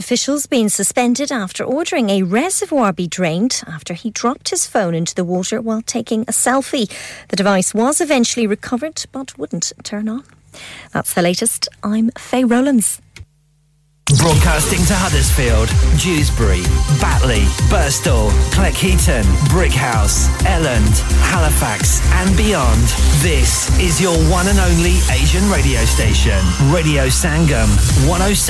officials been suspended after ordering a reservoir be drained after he dropped his phone into the water while taking a selfie. The device was eventually recovered but wouldn't turn on. That's the latest. I'm Faye Rowlands. Broadcasting to Huddersfield, Dewsbury, Batley, Burstall, Cleckheaton, Brickhouse, Elland, Halifax, and beyond. This is your one and only Asian radio station, Radio Sangam,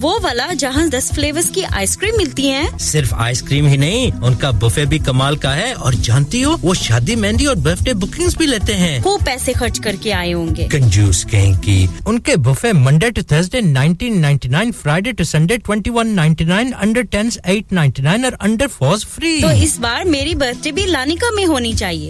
वो वाला जहाँ दस फ्लेवर्स की आइसक्रीम मिलती है सिर्फ आइसक्रीम ही नहीं उनका बुफे भी कमाल का है और जानती हो वो शादी मेहंदी और बर्थडे बुकिंग्स भी लेते हैं वो पैसे खर्च करके आए होंगे कंजूस कहेंगे उनके buffet Monday to Thursday 1999 Friday to Sunday 2199 under 10s 899 और अंडर फोर्स फ्री तो इस बार मेरी बर्थडे भी लानिका में होनी चाहिए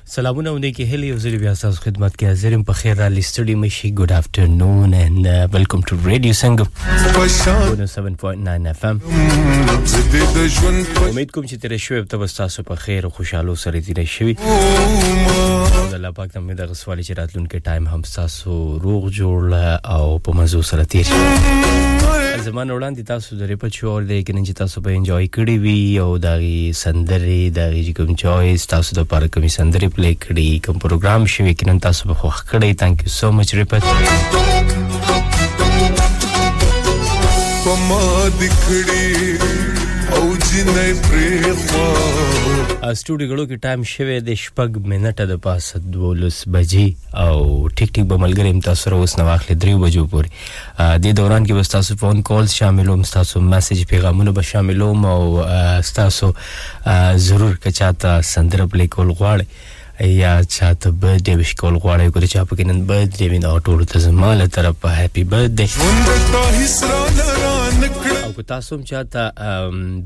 سلامونه او نیکی هلی یو ځل بیا تاسو خدمت کې حاضر یم په خیر را لستړي مشي ګډ افټرنون اند ویلکم ټو رادیو سنگم 107.9 اف ام امید کوم چې تیر شوې ته تاسو په خیر او خوشاله سره تیر شوی الله پاک ته مې د غسوالي چې راتلونکي ټایم هم تاسو روغ جوړ او په مزو سره تیر شي زمانه وړاندې تاسو د ریپټ شور دی کنه چې تاسو به انجوای کړی وي او دا غي سندره دا غي کوم چويس تاسو د پاره کوم سندره پلی کړی کوم پروګرام شوی کنه تاسو به خوښ کړی ثانک یو سو مچ ریپټ پما دکړی او جنې پرې خو سټوډیو غړو کې ټایم شوه د شپږ منټه د پاسه 12 بجې او ټیک ټیک به ملګریم تاسو سره اوس نو اخلي 3 بجو پورې دې دوران کې به ستاسو فون کالز شاملوم ستاسو میسج پیغامونه به شاملوم او ستاسو ضرور که چاته سندره پلی کول غواړئ یا چاته برډې وش کول غواړئ ګوره چا پکې نن برډې وي نو ټولو ته زما له طرفه هپي برډې او که تاسو هم چاته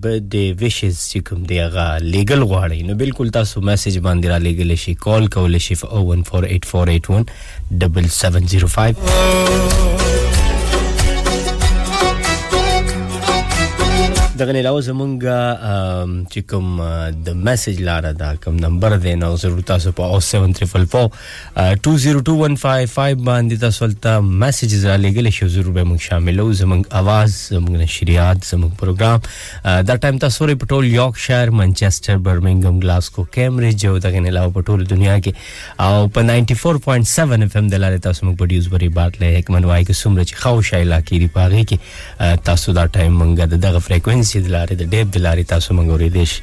برډې وشز چې کوم دی هغه لیګل غواړئ نو بالکل تاسو میسج باندې را لیږلی شئ کال کولی شئ په 0148481 ډبل 705 دغه نه علاوه زمونږ چې کوم د میسج لار دا کوم نمبر دی نو ضرور تاسو په 07442021555 باندې تاسو ته میسجز را لګل شي ضرور به موږ شاملو زمونږ आवाज زمونږ نشریات زمونږ پروګرام دا ټایم تاسو ری پټول یارک شهر منچستر برمنګم ګلاسکو کیمبرج او دغه نه علاوه په ټول دنیا کې او په 94.7 اف ام د لارې تاسو موږ په ډیوز بری بات له حکمن وای کې سمره چې خو شای لا کېری پاغي کې تاسو دا ټایم مونږ د دغه فریکوئنسي د لارې د ډیپ د لارې تاسو مونږ اورې دي شي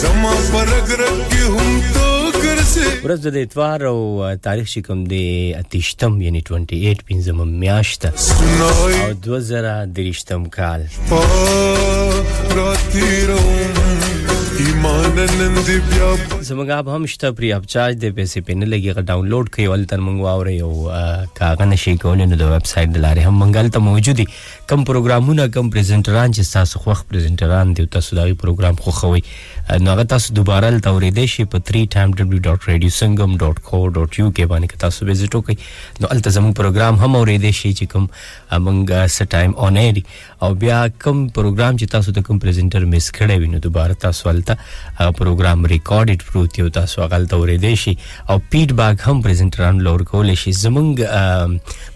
زما پرګ رګ کې هم تو ګرځي ورځ د اتوار او تاریخ چې کوم دی اتیشتم یعنی 28 پنځم میاشت او 2023 ستم کال زموږ اپ هم شته پری اپ چارج دی پیسې په نه لګي غا ډاونلوډ کوي ول تر موږ اوري او کاغه نشي کولای نو د ویب سټ د لارې هم منګل ته موجودي کم پروګرامونه کم پریزنټران چې تاسو خوخ پریزنټران دی تاسو دا پروګرام خو خوي نو هغه تاسو دوباره ل تورې دی شي په 3timew.radiosangam.co.uk باندې تاسو وزټ وکړئ نو الته زموږ پروګرام هم اورې دی شي چې کوم امنګ څه ټایم اون ایر او بیا کوم پروګرام چې تاسو د کوم پریزنټر مس کړی وینو دوباره تاسو الته هغه پروګرام ریکارډډ پروت یو تاسو هغه ته ورېدې شي او پیډ باک هم پریزنټران لور کول شي زمونږ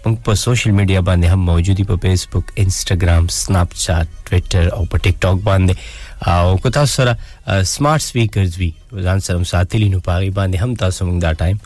موږ په سوشل میډیا باندې هم موجودی په فیسبوک انستګرام سناپ چات ټویټر او په ټیک ټاک باندې او کو تاسو سره سمارټ سپیکرز وی ځان سره ساتلی نو پاغي باندې هم تاسو موږ دا ټایم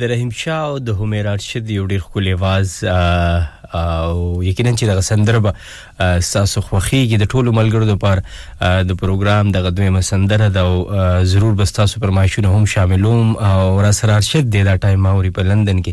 د رحیم شاه او د همیرا ارشد یو ډیر ښکلی واز او یقینا چې دغه سندره به تاسو خوخیږي د ټولو ملګرو لپاره د پروګرام دغه دویمه سندره ده او ضرور به تاسو پرمایشونه هم شاملوم او را سره ارشد دی دا ټایم اوري په لندن کې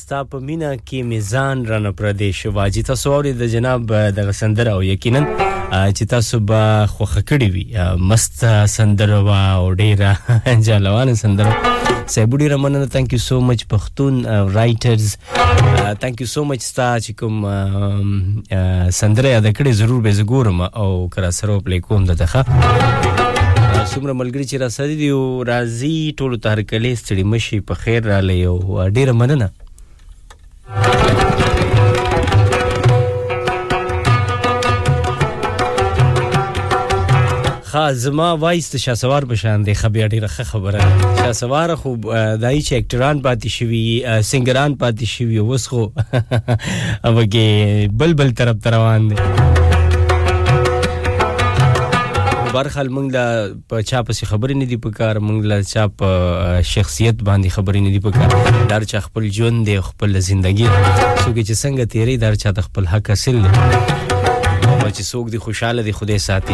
ستا په مینه کې می ځان رانه پردې شو واجی تاسو اوري د جناب دغه سندره او یقینا چې تاسو به خوخه کړی وي مست سندره وا او ډیره جالوانه سندره سیبو ډیره مننه ثانک یو سو مچ پښتون رائټرز ثانک یو سو مچ ستا کوم سندره یاد کړې ضرور به زګورم او کرا سره پلی کوم دته ښه څومره ملګری چې را سره دی او راځي ټولو ته هرکلې ستړي مشي په خیر را لې او ډیره مننه ښه زما وایس د شاسوار په شان دی خبیا ډیره ښه خبره ده شاسوار خو دای چې اکټران پاتې شوي سنگران پاتې شوي اوس خو اوګه بل بل طرف ته روان دی برخل موږ لا په چا پسې خبرې نه دی پکار موږ لا چا په شخصیت باندې خبرې نه دی پکار دار چا خپل ژوند دی خپل زندگی څوک چې څنګه تیری دار چاته خپل حق حاصل نه او چې څوک دی خوشاله دی خدای ساتي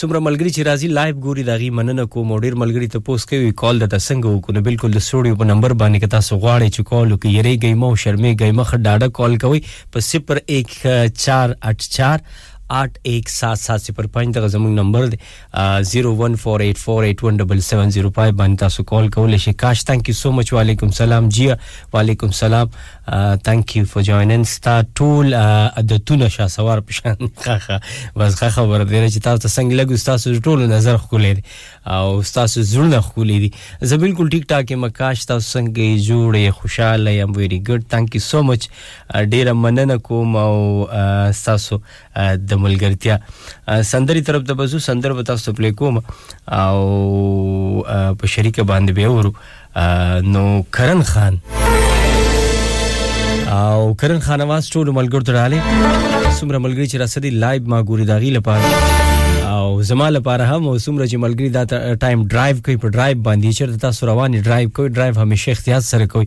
سمره ملګری چې راځي لایو ګوري دا غي مننه کوم ډیر ملګری ته پوس کوي کال د تسنګ وکړو نو بالکل د سټوډیو په نمبر باندې که تاسو غواړئ چې کال وکړئ یری گئی مو شرمې گئی مخ ډاډه کال کوي په 0148 817705 دغه زموږ نمبر دی 01484817705 باندې تاسو کال کولای شئ کاش ثانک یو سو مچ وعلیکم سلام جی وعلیکم سلام ثانک یو فور جوائننګ ستا ټول عادتونه شا سوار پشان خخه بس خه خبر دی چې تاسو څنګه لګو تاسو ټول نظر خولې دی او تاسو زړه خولې دی زه بالکل ټیک ټاک یم کاش تاسو څنګه جوړې خوشاله یم ویری ګډ ثانک یو سو مچ ډیره مننه کوم او تاسو د ملګرتیا سندري طرف ته بزو سندر به تاسو پلی کوم او په شریکه باندې به ورو نو کرن خان او کرن خان आवाज ټول ملګرو ته رااله سمره ملګری چې راسدي لایو ما ګوري داغي لپاره او زما لپاره هم او څومره چې ملګری دا ټایم ډرایو کوي په ډرایو باندې چې تاسو رواني ډرایو کوي ډرایو همیشه احتیاط سره کوي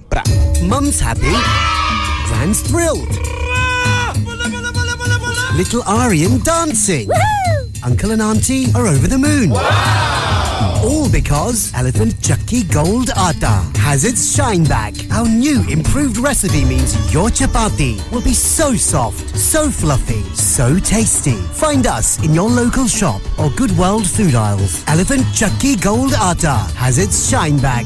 Bra. Mum's happy. Grand's thrilled. Little Aryan dancing. Uncle and Auntie are over the moon. Wow! All because Elephant Chakki Gold Atta has its shine back. Our new improved recipe means your chapati will be so soft, so fluffy, so tasty. Find us in your local shop or Good World food aisles. Elephant Chakki Gold Atta has its shine back.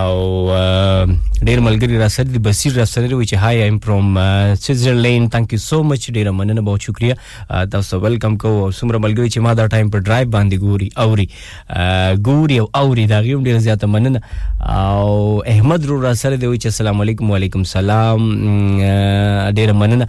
او ډیر ملګری را سره دی بصیر را سره دی چې هاي ایم فروم سوئټزرلند ثانک یو سو مچ ډیر مننه بہت شکریا تاسو ویلکم کو او سمره ملګری چې ما دا ټایم پر ډرایو باندې ګوري اوري ګوري او اوري دا غیم ډیر زیاته مننه او احمد رو را سره دی چې السلام علیکم وعلیکم سلام ډیر مننه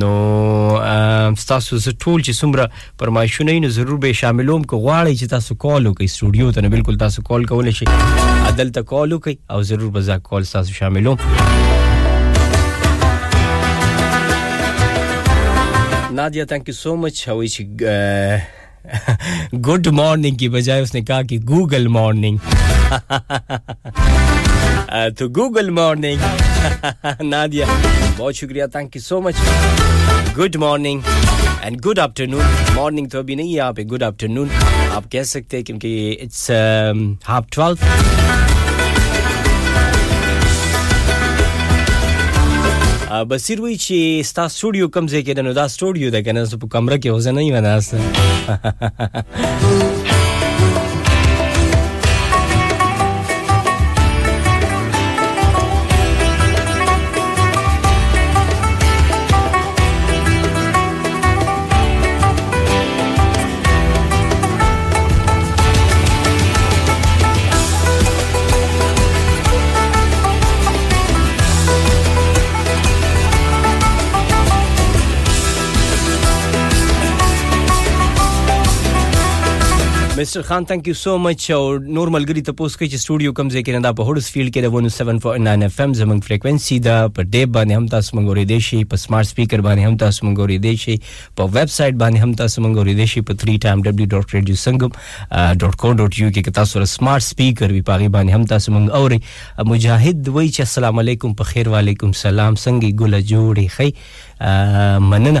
نو تاسو زه ټول چې څومره پرمایشونه نو ضرور به شاملوم کو غواړی چې تاسو کال وکړئ سټوډیو ته نو بالکل تاسو کال کول شي عدل ته کال وکړئ او ضرور به زه کال تاسو شاملوم نادیا ثانک یو سو مچ هوی چې good morning की बजाय उसने कहा कि Google morning तो Google morning Nadia बहुत शुक्रिया thank you so much good morning and good afternoon morning तो अभी नहीं है आप गुड आफ्टरनून आप कह सकते हैं क्योंकि It's um, half 12. بصیر وی چې ستا سټوډیو کم ځای کې ده نو دا سټوډیو ده که نه زه په کمره کې اوس نه یم ناسته مستر خان ثانک یو سو مچ او نور ملګری ته پوس کوي چې سټوډیو کم ځای کې نه دا په هډس فیلډ کې د 107.9 اف ام زمنګ فریکوئنسي دا په ډیب باندې هم تاسو مونږ اورې دی شي په سمارټ سپیکر باندې هم تاسو مونږ اورې دی شي په ویب سایټ باندې هم تاسو موږ اوریدې شي په 3www.radiosangam.co.uk کې تاسو سره سمارټ سپیکر وي پاغي باندې هم تاسو موږ اوري مجاهد وای چې السلام علیکم په خیر وعلیکم سلام څنګه ګل جوړې خي مننه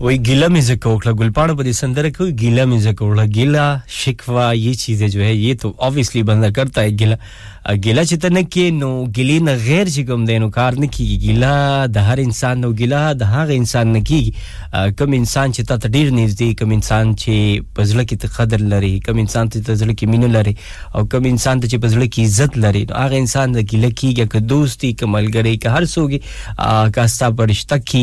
وای ګیله می زکه وکړه ګلپاڼه په دې سندره کې وای ګیله می زکه وکړه ګیله شکوا یی چیز جو ہے یی تو اوبویسلی بندا کرتا ہے ګیله ګیله چې ته نه کې نو ګیلی نه غیر چې کوم دی نو کار نه کیږي ګیله د هر انسان نو ګیله د هغه انسان نه کیږي کوم انسان چې تاسو ډیر نږدې کوم انسان چې پزړه کې ته قدر لري کوم انسان چې پزړه کې مینه لري او کوم انسان چې پزړه کې عزت لري نو هغه انسان د ګیله کیږي که دوستي که ملګری که هر څوګي که ستا پرشتہ کی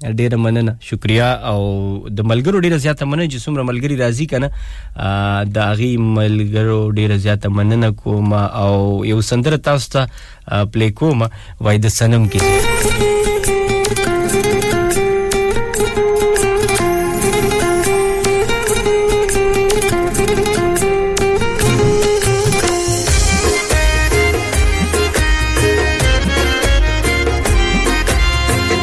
ډیره مننه شکریا او د ملګرو ډیره زیاته مننه چې څومره ملګری راضی کنه د اغي ملګرو ډیره زیاته مننه کوم او یو سندره تاسو ته پلی کوم وای د سنم کې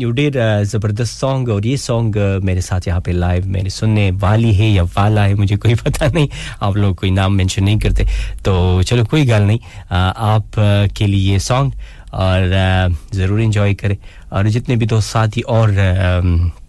यू डिड ज़बरदस्त सॉन्ग और ये सॉन्ग मेरे साथ यहाँ पे लाइव मैंने सुनने वाली है या वाला है मुझे कोई पता नहीं आप लोग कोई नाम मेंशन नहीं करते तो चलो कोई गाल नहीं आप के लिए ये सॉन्ग और ज़रूर इन्जॉय करें और जितने भी दोस्त साथी और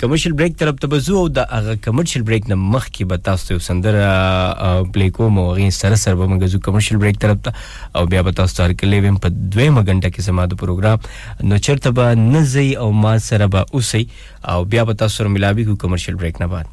کمرشل بریک طرف ته بزو او د هغه کمرشل بریک نه مخکې به تاسو ته سندره پلی کوم او غي سره سره به موږ زو کمرشل بریک طرف ته او بیا به تاسو تر کلی ویم په دویمه غنټه کې سما د پروګرام نو چرته به نزي او ما سره به اوسي او بیا به تاسو سره ملاوي کو کمرشل بریک نه بعد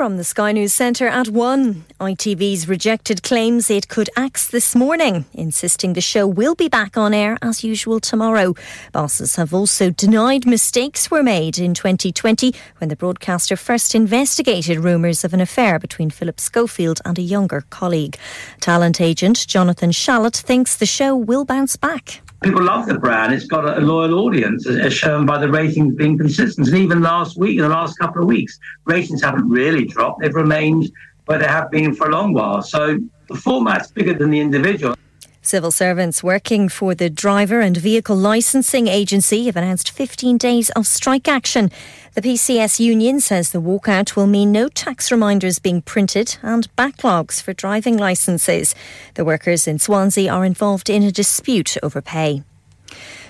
From the Sky News Centre at 1, ITV's rejected claims it could axe this morning, insisting the show will be back on air as usual tomorrow. Bosses have also denied mistakes were made in 2020 when the broadcaster first investigated rumours of an affair between Philip Schofield and a younger colleague. Talent agent Jonathan Shallett thinks the show will bounce back people love the brand. It's got a, loyal audience, as, shown by the ratings being consistent. And even last week, in the last couple of weeks, ratings haven't really dropped. They've remained where they have been for a long while. So the format's bigger than the individual. Civil servants working for the Driver and Vehicle Licensing Agency have announced 15 days of strike action. The PCS union says the walkout will mean no tax reminders being printed and backlogs for driving licenses. The workers in Swansea are involved in a dispute over pay.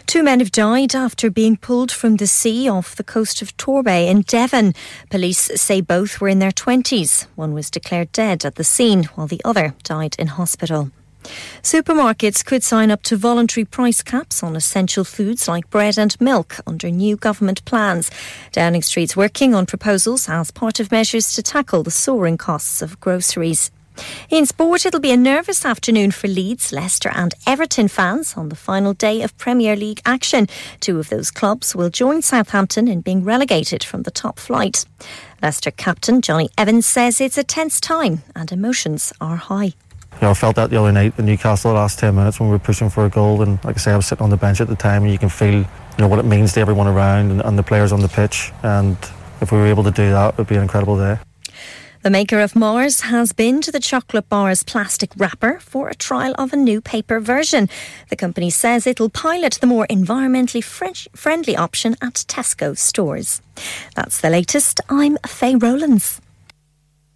Two men have died after being pulled from the sea off the coast of Torbay in Devon. Police say both were in their 20s. One was declared dead at the scene, while the other died in hospital. Supermarkets could sign up to voluntary price caps on essential foods like bread and milk under new government plans. Downing Street's working on proposals as part of measures to tackle the soaring costs of groceries. In sport, it'll be a nervous afternoon for Leeds, Leicester, and Everton fans on the final day of Premier League action. Two of those clubs will join Southampton in being relegated from the top flight. Leicester captain Johnny Evans says it's a tense time and emotions are high you know, I felt that the other night in Newcastle, the last 10 minutes when we were pushing for a goal. And like I say, I was sitting on the bench at the time, and you can feel, you know, what it means to everyone around and, and the players on the pitch. And if we were able to do that, it would be an incredible day. The maker of Mars has been to the chocolate bar's plastic wrapper for a trial of a new paper version. The company says it'll pilot the more environmentally friendly option at Tesco stores. That's the latest. I'm Faye Rowlands.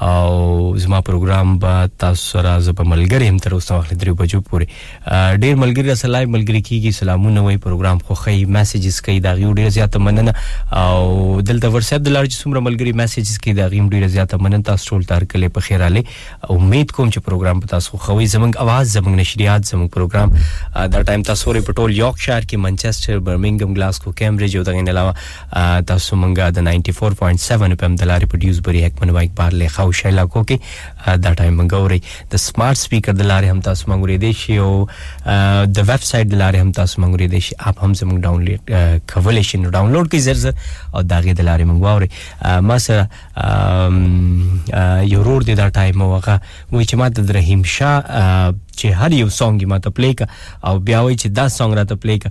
او زما پروګرام به تاسو سره زه په ملګری هم تر اوسه وخت درې بجو پورې ډیر ملګری را سلای ملګری کیږي سلامونه وای پروګرام خوخی میسجز کوي دا غیو ډیر زیاته مننه او دلته واتس اپ د لارج څومره ملګری میسجز کوي دا غیم ډیر زیاته مننه تاسو ټول تر کله په خیر علي امید کوم چې پروګرام په تاسو خووي زمنګ आवाज زمنګ نشریات زمنګ پروګرام دا ټایم تاسو ری په ټول یوک شهر کې منچستر برمنګم ګلاسکو کیمبرج او دغه علاوه تاسو مونږه د 94.7 اف ام د لارې په ډیوزبري حکمن وایک بار له خو شې لاکو کې دا ټایم مونږ اوري د سمارټ سپیکر د لارې هم تاسو مونږ ورې دي شي او د ویب سټ د لارې هم تاسو مونږ ورې دي شي اپ هم زموږ ډاونلوډ کولای شي نو ډاونلوډ کې زر زر او دا غي د لارې مونږ واوري ما سره یو رور دی دا ټایم وغه وای چې ما د رحیم شاه چې هر یو سونګ ما ته پلی کا او بیا وای چې دا سونګ را ته پلی کا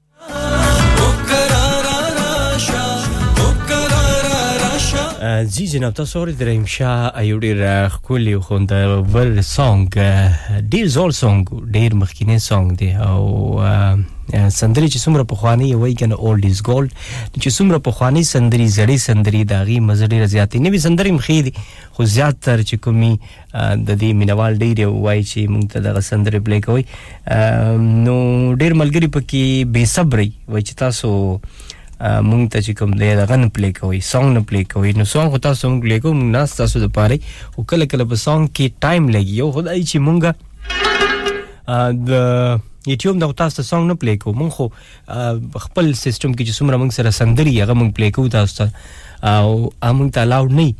جی جناب تاسو اورئ د رحیم شاه ایو ډیر خولي خوند ور سونګ ډیر زول سونګ ډیر مخکینه سونګ دی او سندري چې څومره په خواني وای کنه اولډ از ګولډ چې څومره په خواني سندري زړې سندري داغي مزړې زیاتې نوې سندري مخې دي خو زیات تر چې کومي د دې مینوال ډیر وای چې مونږ ته دغه سندره پلی کوي نو ډیر ملګری پکې بے صبري وای چې تاسو مونږ ته چې کوم دی دغه نه پلی کوي سونګ نه پلی کوي نو سونګ خو تاسو مونږ پلی کوو مونږ ناس تاسو د پاره او کله کله په سونګ کې ټایم لګي یو خدای چې مونږ د یوټیوب نه تاسو سونګ نه پلی کوو مونږ خو خپل سیستم کې چې څومره موږ سره سندري هغه موږ پلی کوو تاسو ته او موږ ته الاوډ نه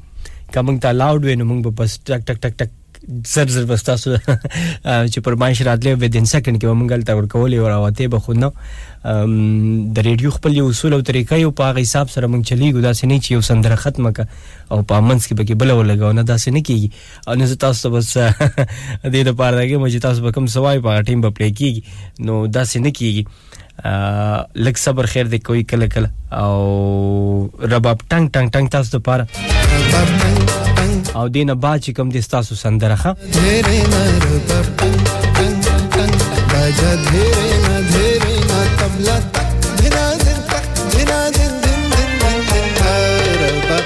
که موږ ته الاوډ وي نو موږ به بس ټک ټک ټک ټک زر زر بس تاسو چې پر ماش راتلې به دین سکند کې موږ هلته ورکولې او راوته به خو نه د ریډیو خپل یو اصول او طریقې او په هغه حساب سره موږ چلیږو دا سې نه چې یو سندره ختمه کا او په منځ کې به کې بل ولګو نه دا سې نه کیږي او نه تاسو ته بس دې د پاره راګې مو چې تاسو به کوم سوای په ټیم په پلی کیږي نو دا سې نه کیږي لک صبر خیر دې کوي کله کله او رباب ټنګ ټنګ ټنګ تاسو ته پاره او دینه با چې کوم دې تاسو سندره ښه ډېرې نه رباب ټنګ ټنګ ټنګ باجا ډېرې نه ډېرې نه تبلا تک دنا دن تک دنا دن دن دن دن دن رباب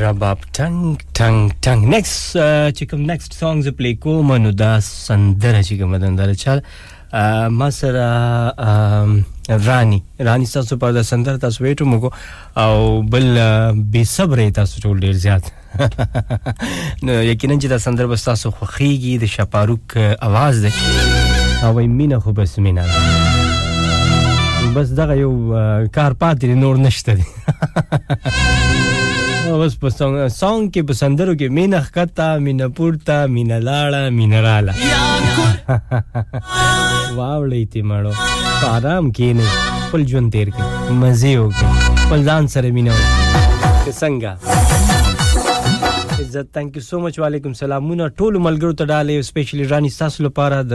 رباب ټنګ ټنګ ټنګ نیکس چې کوم نیکسټ سانګ زه پلی کوم نو دا سندره چې کوم دندره چل ما سره رانی رانی تاسو په دا سندره تاسو ویټو مګو او بل بے صبر تاسو ټول ډیر زیات نو یقینا چې دا سندره بس تاسو خوخیږي د شپاروک आवाज دی او مینه خو بس مینه بس دغه یو کار پاتې نور نشته اوس په سونګ کې په سندرو کې مینا خکتا مینا پورتا مینا لاړه مینا رااله واولې تی مړو آرام کې نه خپل ژوند تیر کې مزه وکړي خپل ځان سره مینا وکړي څنګه عزت ثانک یو سو مچ وعلیکم سلامونه ټول ملګرو ته ډاله سپیشلی رانی تاسو لپاره د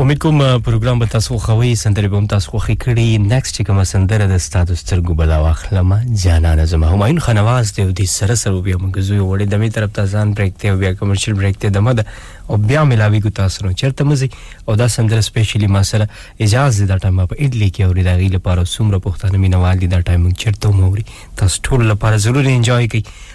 امید کوم پروګرام به تاسو خوښوي سندره به تاسو خوښ کړي نیکسټ کوم سندره د ستاسو سترګو بلا واخلم جانان زما همایون خنواز دی د سره سره بیا موږ زوی وړي د می طرف ته ځان بریک ته بیا کمرشل بریک ته دمه ده او بیا ملاوي کو تاسو نو چرته مزي او دا سندره سپیشلی ما سره اجازه دا ټایم په اډلی کې اوري دا غي لپاره سمره پښتنه مینوال دي دا ټایم چرته موري تاسو ټول لپاره ضرور انجوای کړئ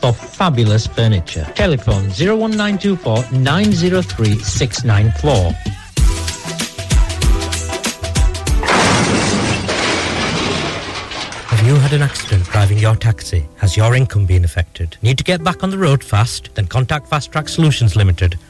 for fabulous furniture. Telephone 01924 903 694. you had an accident driving your taxi? Has your income been affected? Need to get back on the road fast? Then contact Fast Track Solutions Limited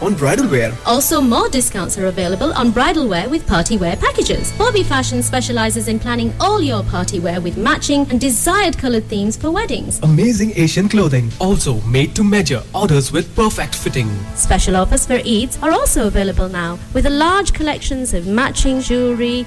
on bridal wear. Also, more discounts are available on bridal wear with party wear packages. Bobby Fashion specializes in planning all your party wear with matching and desired colored themes for weddings. Amazing Asian clothing, also made to measure orders with perfect fitting. Special offers for Eids are also available now with a large collections of matching jewellery,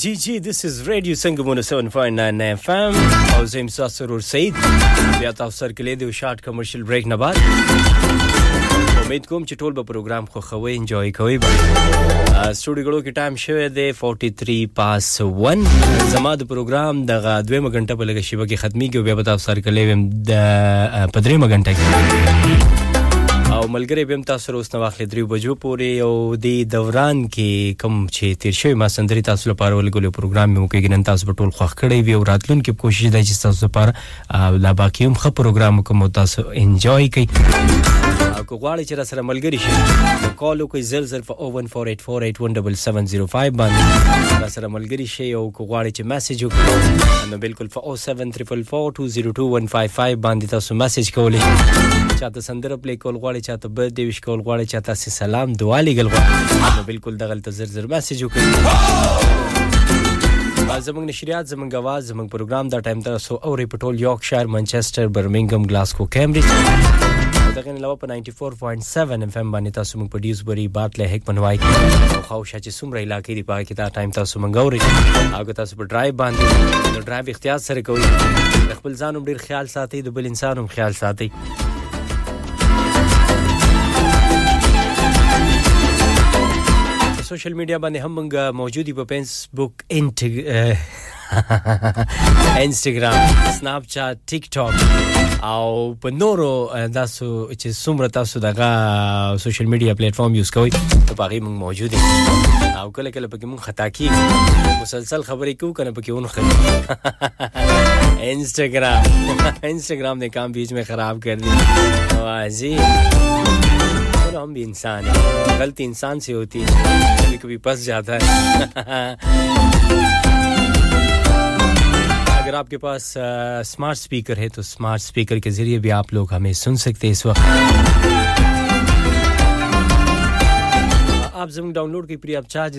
جی جی دیس از ریډیو څنګه مونږ 7.9 اف ام او زم ساسرور سعید بیا تاسو سره کلی دی شارټ کمرشل بریک نه بعد امید کوم چې ټول به پروګرام خوښوي انجوای کوي به سټوډیو ګړو کې ټایم شوه دی 43 پاس 1 زما د پروګرام دغه دویمه غنټه په لګه شیبه کې ختمي کې بیا به تاسو سره کلی ویم د پدریمه غنټه کې او ملګری بیم تاسو روس نه واخلې درې بجو پورې او د دوران کې کم چې تیر شوی ما سندري تاسو لپاره ولګولې پروګرام مې وکړي نن تاسو په ټول خوښ کړی وی او راتلونکي کوشش دی چې تاسو لپاره او لا باقی هم خه پروګرام کوم تاسو انجوای کوي او که غواړئ چې را سره ملګري شئ نو کال وکړئ زر زر په 01484817705 باندې را سره ملګري شئ او که غواړئ چې میسج وکړئ نو بالکل په 07442021555 باندې تاسو میسج کولی شئ چاته سندره پلی کول غواړئ چاته برډې ویش کول غواړئ چاته سي سلام دعا لګل غواړئ نو بالکل دغلت زر زر میسج وکړئ زمونږ نشریات زمونږ आवाज زموږ پروګرام دا ټایم تر سو او په ټول یارک شهر منچستر برمنګم ګلاسکو کیمبرج دغه علاوه په 94.7 اف ام باندې تاسو موږ په ډیوس بری باتله هکمن وای او خو شاته چې څومره علاقې دی پاکه دا ټایم تاسو موږ اوري هغه تاسو په ډرایو باندې نو ډرایو اختیار سره کوي خپل ځان هم ډیر خیال ساتي د بل انسان هم خیال ساتي سوشل میډیا باندې هم موږ موجودی په فیسبوک انټ انستګرام سناپ چات ټیک ټاک او په نورو داسو چې څومره تاسو دغه سوشل میډیا پلیټ فارم یوز کوئ په هغه موږ موجود یو او کله کله پکې موږ خطا کیږو مسلسل خبرې کوو کنه پکې ون خلک انستګرام انستګرام نے کام بیچ میں خراب کر دیا واہ جی इंसान हैं गलती इंसान से होती है कभी कभी फंस जाता है अगर आपके पास स्मार्ट स्पीकर है तो स्मार्ट स्पीकर के ज़रिए भी आप लोग हमें सुन सकते हैं इस वक्त आप जम डाउनलोड की प्रिय आप charge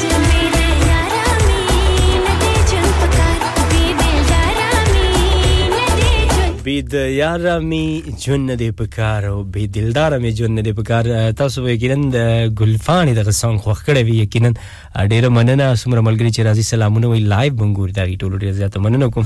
بی د یار می جون نه دی پکار او بی دلدار می جون نه دی پکار تاسو به یقینا د ګلفان د غسان خوخ کړی وی یقینا ډیره مننه سمره ملګری چې راځي سلامونه وی لایو بنګور دا ټولو ډیر زیات مننه کوم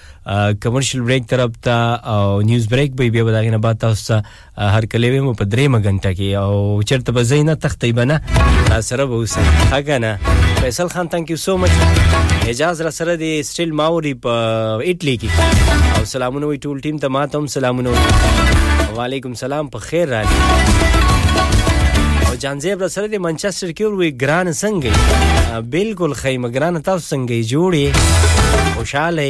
کمرشل بریک طرف ته او نیوز بریک به بیا دغه نه بعد تاسو ته هر کله ویم په درې مګنټه کې او چرته به زینه تختې بنه سره به اوسه هغه نه فیصل خان ثانک یو سو مچ اجازه را سره دی سټیل ماوري په اټلی کې او سلامونه وی ټول ټیم ته ماته هم سلامونه وی وعلیکم سلام په خیر راغلی او جان زیب را سره د منچستر کې وروي ګران څنګه بالکل خیمه ګران تاسو څنګه جوړي خوشاله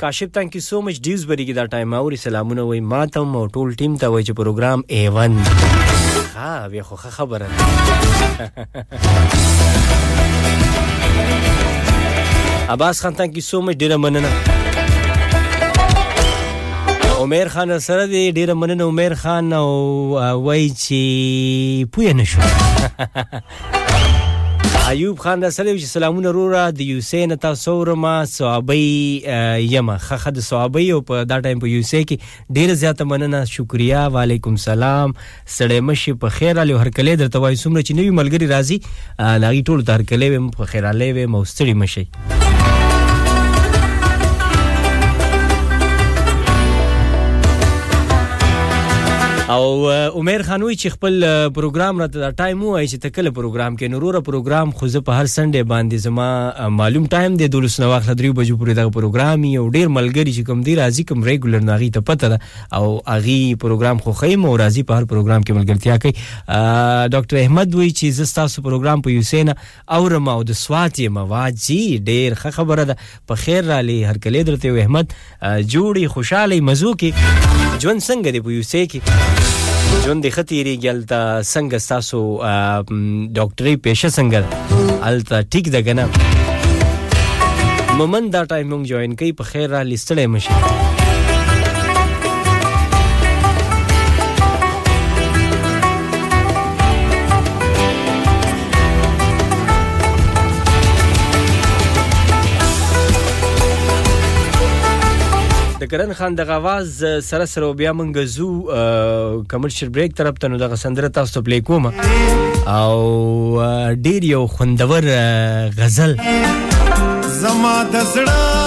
کاشف تانک یو سو مچ ډیوز بری کی دا ټایم او سلامونه وای ماتم او ټول ټیم ته وای چې پروګرام ای 1 ها وی خو خبره ده عباس خان تانک یو سو مچ ډیره مننه عمر خان سره دی ډیره مننه عمر خان او وای چی پوی نه شو ایوب خان دا سلام چې سلامونه روره د یوسین تاسو رما صحابي یم خخه د صحابي او په دا ټایم په یوسې کې ډیره زیاته مننه شکریا وعلیکم سلام سړی مشي په خیر علي هرکلې درته وای سمره چې نوی ملګری راځي لاغي ټول ته هرکلې ویم په خیر علي ویم او ستړي مشي او عمر خانوي چې خپل پروګرام راته ټایم وای ته کله پروګرام کې نوروره پروګرام خو زه په هر سنډه باندې زما معلوم ټایم دی دولس نو واخله دریو بجو پورې دغه پروګرام یو ډیر ملګری چې کوم دی راځي کوم ریګولر نو هغه ته پته ده او هغه پروګرام خو خیم او راځي په هر پروګرام کې ملګرتیا کوي ډاکټر احمد وی چې زه تاسو پروګرام په یوسینا اورم او د سوات یم واجی ډیر ښه خبره ده په خیر رالی هرکلی درته یو احمد جوړی خوشاله مزو کې ژوند څنګه دی په یو سه کې ژوند ښه تیریږي هلته څنګه ستاسو ډاکټري پیشه څنګه ده هلته ټیک ده که نه مومن دا ټایم مونږ جوین کوي په خیر را لیستړی مشي د کرن خان د غواز سره سره بیا مونږ زو کمرشل بریک طرف ته نو د سندره تاسو ته پلی کوم او ډیر یو خوندور غزل زما د زړه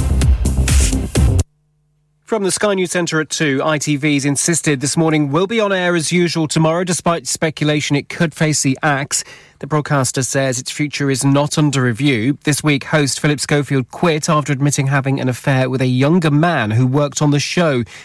From the Sky News Centre at 2, ITV's insisted this morning will be on air as usual tomorrow, despite speculation it could face the axe. The broadcaster says its future is not under review. This week, host Philip Schofield quit after admitting having an affair with a younger man who worked on the show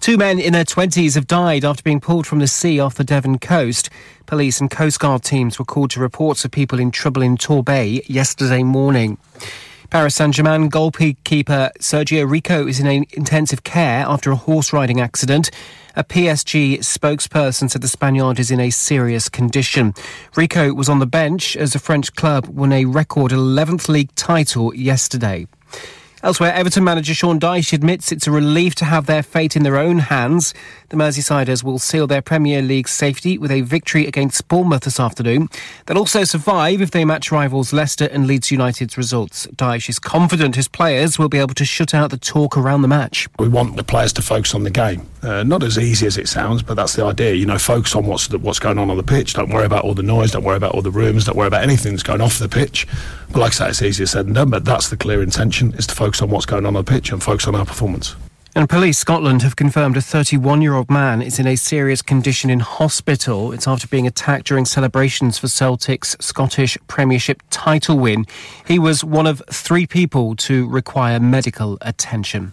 Two men in their 20s have died after being pulled from the sea off the Devon coast. Police and Coast Guard teams were called to reports of people in trouble in Torbay yesterday morning. Paris Saint Germain goalkeeper Sergio Rico is in intensive care after a horse riding accident. A PSG spokesperson said the Spaniard is in a serious condition. Rico was on the bench as the French club won a record 11th league title yesterday. Elsewhere, Everton manager Sean Dyche admits it's a relief to have their fate in their own hands. The Merseysiders will seal their Premier League safety with a victory against Bournemouth this afternoon. They'll also survive if they match rivals Leicester and Leeds United's results. Dyche is confident his players will be able to shut out the talk around the match. We want the players to focus on the game. Uh, not as easy as it sounds, but that's the idea. You know, focus on what's what's going on on the pitch. Don't worry about all the noise. Don't worry about all the rumours. Don't worry about anything that's going off the pitch. But like I say, it's easier said than done. But that's the clear intention: is to focus focus on what's going on on the pitch and focus on our performance. And police Scotland have confirmed a 31 year old man is in a serious condition in hospital. It's after being attacked during celebrations for Celtic's Scottish Premiership title win. He was one of three people to require medical attention.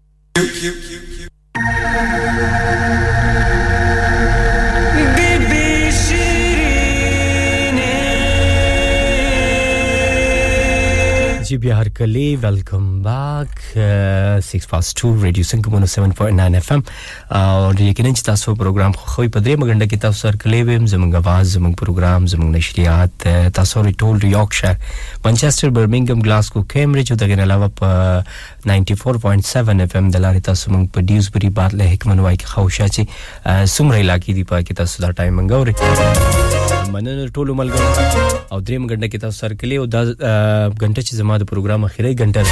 جی بیا هر کلی ویلکم بیک 6 پاس 2 ریډیو سنگم 107.9 اف ام او یقینا چې تاسو پروګرام خو خوې په درې مګنډه کې تاسو سر کلی ویم زمونږ आवाज زمونږ پروګرام زمونږ نشریات تاسو ری ټول یارکشیر منچستر برمنګم ګلاسکو کیمبرج او دغه علاوه په 94.7 اف ام د لارې تاسو مونږ په ډیوزبری بار له حکمن وای کې خوشا چې څومره علاقې دی پاکې تاسو دا ټایم مونږ اوري مننه ټول ملګرو او دریم غنډه کې تاسو سره کلی او دا غنټه چې زما د پروګرام اخیری غنټه ده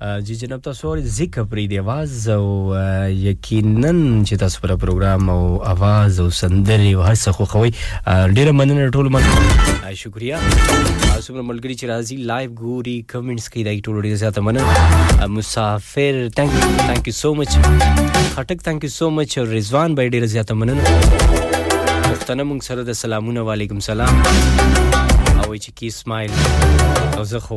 جی جناب تاسو ور ذکر پری دی आवाज او یقینا چې تاسو پر پروګرام او आवाज او سندري او هر څه خو خوي ډیره مننه ټول من شکریا تاسو پر ملګری چې راځي لایو ګوري کمنټس کوي دا ټول ډیره زیاته مننه مسافر ثانک یو ثانک یو سو مچ خټک ثانک یو سو مچ رضوان به ډیره زیاته مننه پښتنه مونږ سره د سلامونه وعلیکم سلام او چې کی سمایل او زه خو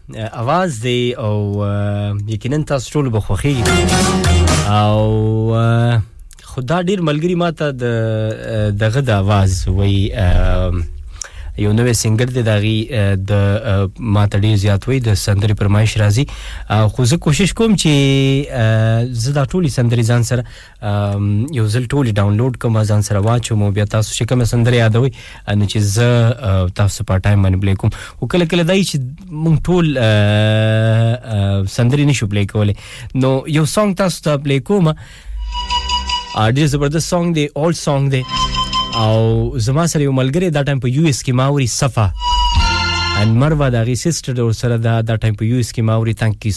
اواز دی او یقینا تاسو ټول به خوخیږي او خو دا ډیر ملګری ماته د دغه د आवाज وای یو نوې سنگر دی داغي د ماته ډیر زیات وای د سندري پرمایش راځي خو زه کوشش کوم چې زه دا ټولي سندري ځان سره یو ځل ټول ډاونلوډ کوم ځان سره واچوم او بیا تاسو چې کوم سندره یادوي نو چې زه تاسو په ټایم باندې پلی کوم او کله کله دای چې مونږ ټول سندرې نشو پلی کولای نو یو سانګ تاسو ته پلی کوم ډیر زبردست سانګ دی اول سانګ دی او زما سره یو ملګری دا ټایم په یو اس کې ماوري صفه ان مروا دا غي سیسټر سره دا دا ټایم په یو اس کې ماوري تانکي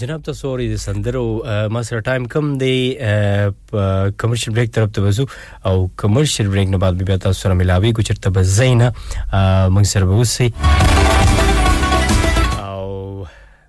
جناب تاسو اوري د سندرو ما سره ټایم کم دی کمرشل بریک طرف ته وځو او کمرشل بریک نه بعد بیا تاسو سره ملاوي کو چرته بزینا موږ سره به وسی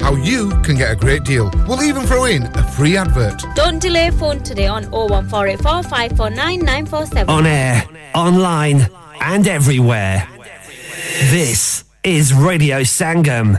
how you can get a great deal. We'll even throw in a free advert. Don't delay phone today on 01484 On air, online, and everywhere. This is Radio Sangam.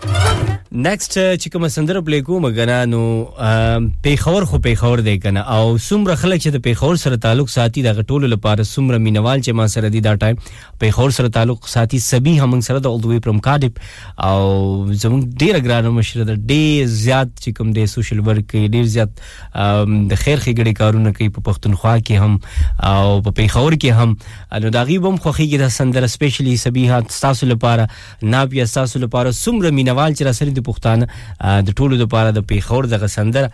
نیکسټ uh, چې کوم سندره پلی کوم غنا نو um, پیښور خو پیښور دی کنه او څومره خلک چې د پیښور سره تعلق ساتي د غټولو لپاره څومره مینوال چې ما سره دی دا ټایم پیښور سره تعلق ساتي سبي هم سره د اولدوی پرم کاډپ او زموږ ډیر ګران مشر د ډیر زیات چې کوم دی سوشل ورک کوي ډیر زیات um, د خیر خګړې کارونه کوي په پښتونخوا کې هم او په پیښور کې هم نو دا غي بم خوخي کې د سندره سپیشلی سبي ها تاسو لپاره نا بیا تاسو لپاره څومره مینوال چې راسره دي پښتانه د ټولو لپاره د پیښور دغه سندره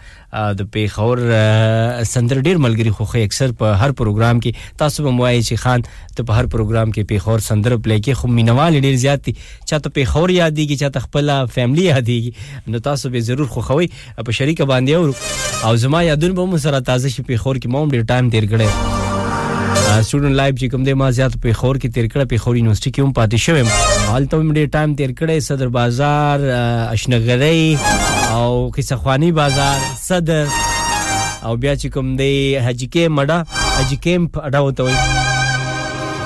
د پیښور سندره ډیر ملګری خو خې اکثر په هر پروګرام کې تاسو به موایي چې خان ته په هر پروګرام کې پیښور سندره پلی کې خو مینوال ډیر زیات دي چاته پیښور یادېږي چاته خپل فیملی یادېږي نو تاسو به ضرور خوښوي په شریکه باندې اورو او زما یادونه به مو سره تازه شي پیښور کې ما هم ډېر ټایم تېر کړی سټوډنټ لایف چې کوم دی ما زیات پیښور کې تېر کړی پیښور یونیورسټي کې هم پاتې شوی یم هلته هم ډېر ټایم تېر کړی صدر بازار اشنغرۍ او قصه خواني بازار صدر او بیا چې کوم دی حاجي کې مډه حاجي کیمپ اډه وته وایي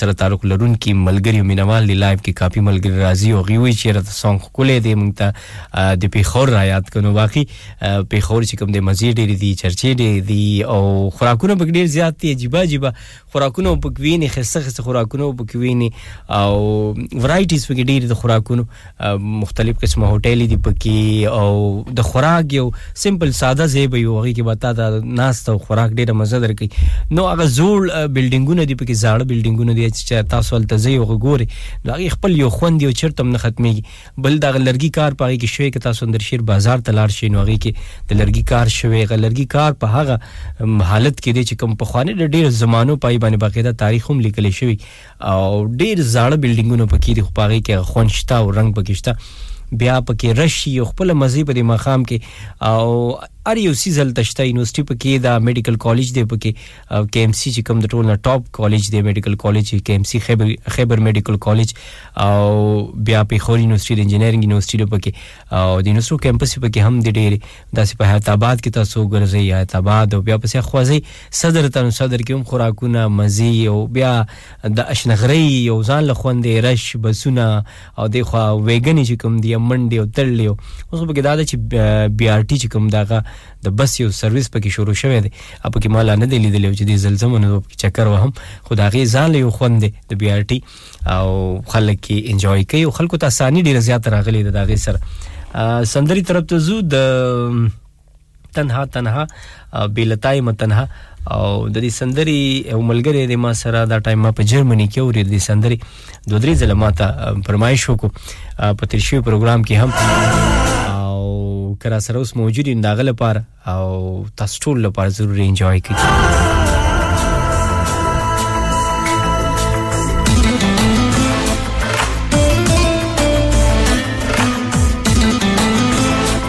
سره تعلق لرونکي ملګري او مینوال دی لایو کې کافي ملګري راځي او غوي چې رات سونګ خولې دی مونږ ته د پیښور را یاد کنو واقعي پیښور چې کوم د مزي ډېر دي چرچې ډېر دي او خوراکونه به ډېر زیات دي عجیب عجیب خوراکونه په کوینه خسته خسته خوراکونه په کوینه او ورایټیز په ډېر د خوراکونو مختلف قسمه هوټل دي پکې او د خوراک یو سیمپل ساده ځای به یو هغه کې به تا ته ناست او خوراک ډیره مزه درکې نو هغه زوړ بلډینګونه دي پکې زاړه بلډینګونه دي چې تاسو هلته ځئ او ګوري نو هغه خپل یو خوند یو چرته نه ختميږي بل دا لرګي کار پاره کې شوی که تاسو اندر شیر بازار ته لاړ شئ نو هغه کې د لرګي کار شوی غ لرګي کار په هغه حالت کې دی چې کوم په خوانه ډیر زمانو پای باندې باقاعده تاریخ هم لیکل شوی او ډیر زاړه بلډینګونه پکې دي خو په هغې کې خوند شته او رنګ پکې شته بیا پکې رشي او خپل مزي په دې مخام کې او ار یو سی زل تشته یونیورسيټي پکې دا میډیکل کالج دی پکې او کې ایم سی چې کوم د ټول نه ټاپ کالج دی میډیکل کالج کې ایم سی خیبر خیبر میډیکل کالج او بیا په خوري یونیورسيټي د انجینرینګ یونیورسيټي پکې او د یونیورسيټو کیمپس پکې هم د ډېر داسې په حیات آباد کې تاسو ګرځي حیات آباد او بیا پسې خوځي صدر ته نو صدر کې هم خوراکونه مزي او بیا د اشنغري یو ځان له خوندې رش بسونه او د خو ویګنې چې کوم دی منډي او تړلی اوس په کې دا ده چې بي آر ټي چې کوم دغه د بس یو سرویس پکې شروع شوی دی اپ کې مال نه دی لیدلی چې د زلزم نو چکر وهم خدا غي ځان له خوند دی د بي آر ټي او خلک کې انجوای کوي او خلکو ته اساني ډیره زیات راغلي د دغه سره سندري طرف ته زو د تنها تنها بیلتای متنها او د دې سندري او ملګری د ما سره دا ټایم ما په جرمني کې اوري د سندري دوه درې ځله ما ته فرمایش وکړو په تیر شوی پروګرام کې هم او کرا سره اوس موجود یم داغه لپاره او تاسو ټول لپاره ضروري انجوای کړئ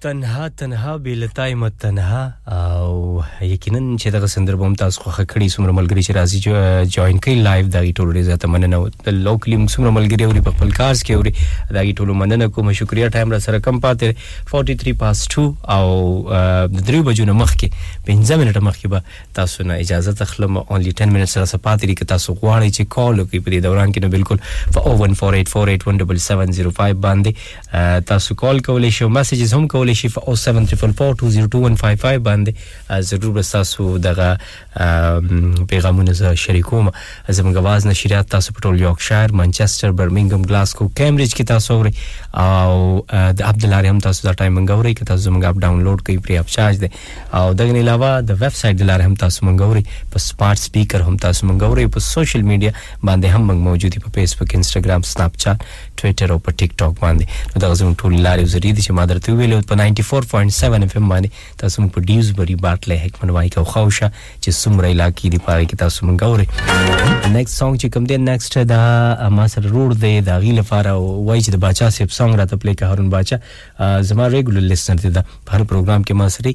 تنها تنها بې له تای مه تنها او یقینا چې دغه سندره به هم تاسو خوښه کړي څومره ملګري چې راځي جوین کوي لایف دغه ټولو ډېر زیاته مننه او د لوکلي موږ څومره ملګري اوري په خپل کارز کې اوري دغه ټولو مننه کوم شکریا ټایم را سره کم پاتې 43 پاس 2 او د درې بجو نه مخکې 15 منټه مخکې به تاسو نه اجازه تخلم اونلی 10 منټ سره سپاتې لري که تاسو غواړئ چې کال وکړئ په دې دوران کې نو بالکل 01484817705 باندې تاسو کال کولی شئ میسجز هم کولی شئ په 07442022155 باندې ضرور به تاسو دغه پیغامونه زه شریکوم زموږ واز نشریات تاسو په ټول یورکشایر منچستر برمنګم ګلاسکو کیمبرج کې تاسو اورئ او د عبد الله هم تاسو دا ټایم منګوري که تاسو زموږ اپ ډاونلوډ کړئ پری اپ چارج ده او دغه علاوه د ویب سټ د لار هم تاسو منګوري په سمارټ سپیکر هم تاسو منګوري په سوشل میډیا باندې هم موجودي په فیسبوک انستګرام سناپ چات ټویټر او په ټیک ټاک باندې نو دغه زموږ ټول لارې او ذریعې دي چې ما درته ویل په 94.7 اف ام باندې تاسو موږ په ډیوزبری بارکلی حکمن وای کو خوښه چې څومره علاقې دي پاره کې تاسو موږ اوري نیکسټ سانګ چې کوم دی نیکسټ دا ما سره روړ دی دا غی لپاره وای چې د باچا سیب سانګ راته پلی که هارون باچا زما ریګولر لیسنر دی دا په هر پروګرام کې ما سره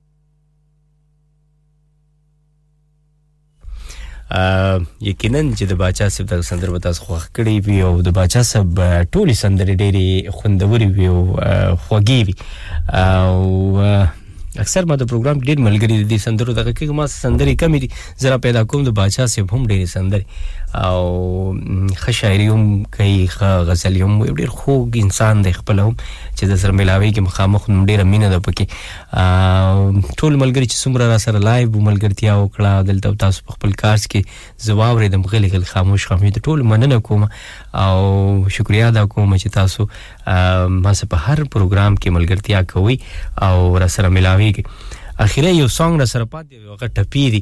یقینا چې د باچا صاحب د سندرو تاسو خوښ کړی وي او د باچا صاحب ټولې سندرې ډېرې خوندورې وي او خوږې وي او اکثر ما د پروګرام ډېر ملګري د دې سندرو دغه کې ما سندرې کمې دي زرا پیدا کوم د باچا صاحب هم ډېرې سندرې او ښه شاعري هم کوي ښه غزل هم ډېر خوږ انسان دی خپل هم چې د سره ملاوي کې مخامخ نو ډېره مینه ده پکې ټول ملګری چې څومره را سره لایو ملګرتیا وکړه دلته تاسو په خپل کارس کې زواو ردم غلي غل خاموش خاموش د ټول مننه کوم او شکریا ادا کوم چې تاسو ما سره په هر پروګرام کې ملګرتیا کوي او را سره ملاويږي اخیره یو سانګ را سره پاتې وغه ټپی دی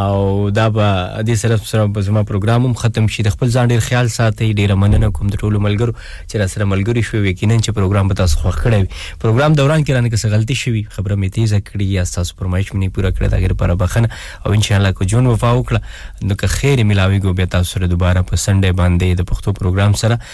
او دا به دې سره سره زما پروګرام هم ختم شي د خپل ځان ډیر خیال ساتئ ډیره مننه کوم د ټولو ملګرو چې را سره ملګري شوي یقینا چې پروګرام به تاسو خوښ کړی وي پروګرام دوران کې رانه څه غلطي شوي خبره مې تیزه کړې یا تاسو فرمایش مې نه پوره کړې دا غیر پر بخنه او ان شاء الله کو جون وفا وکړه نو که خیر ملاوي ګو به تاسو سره دوباره په سنډه باندې د پښتو پروګرام سره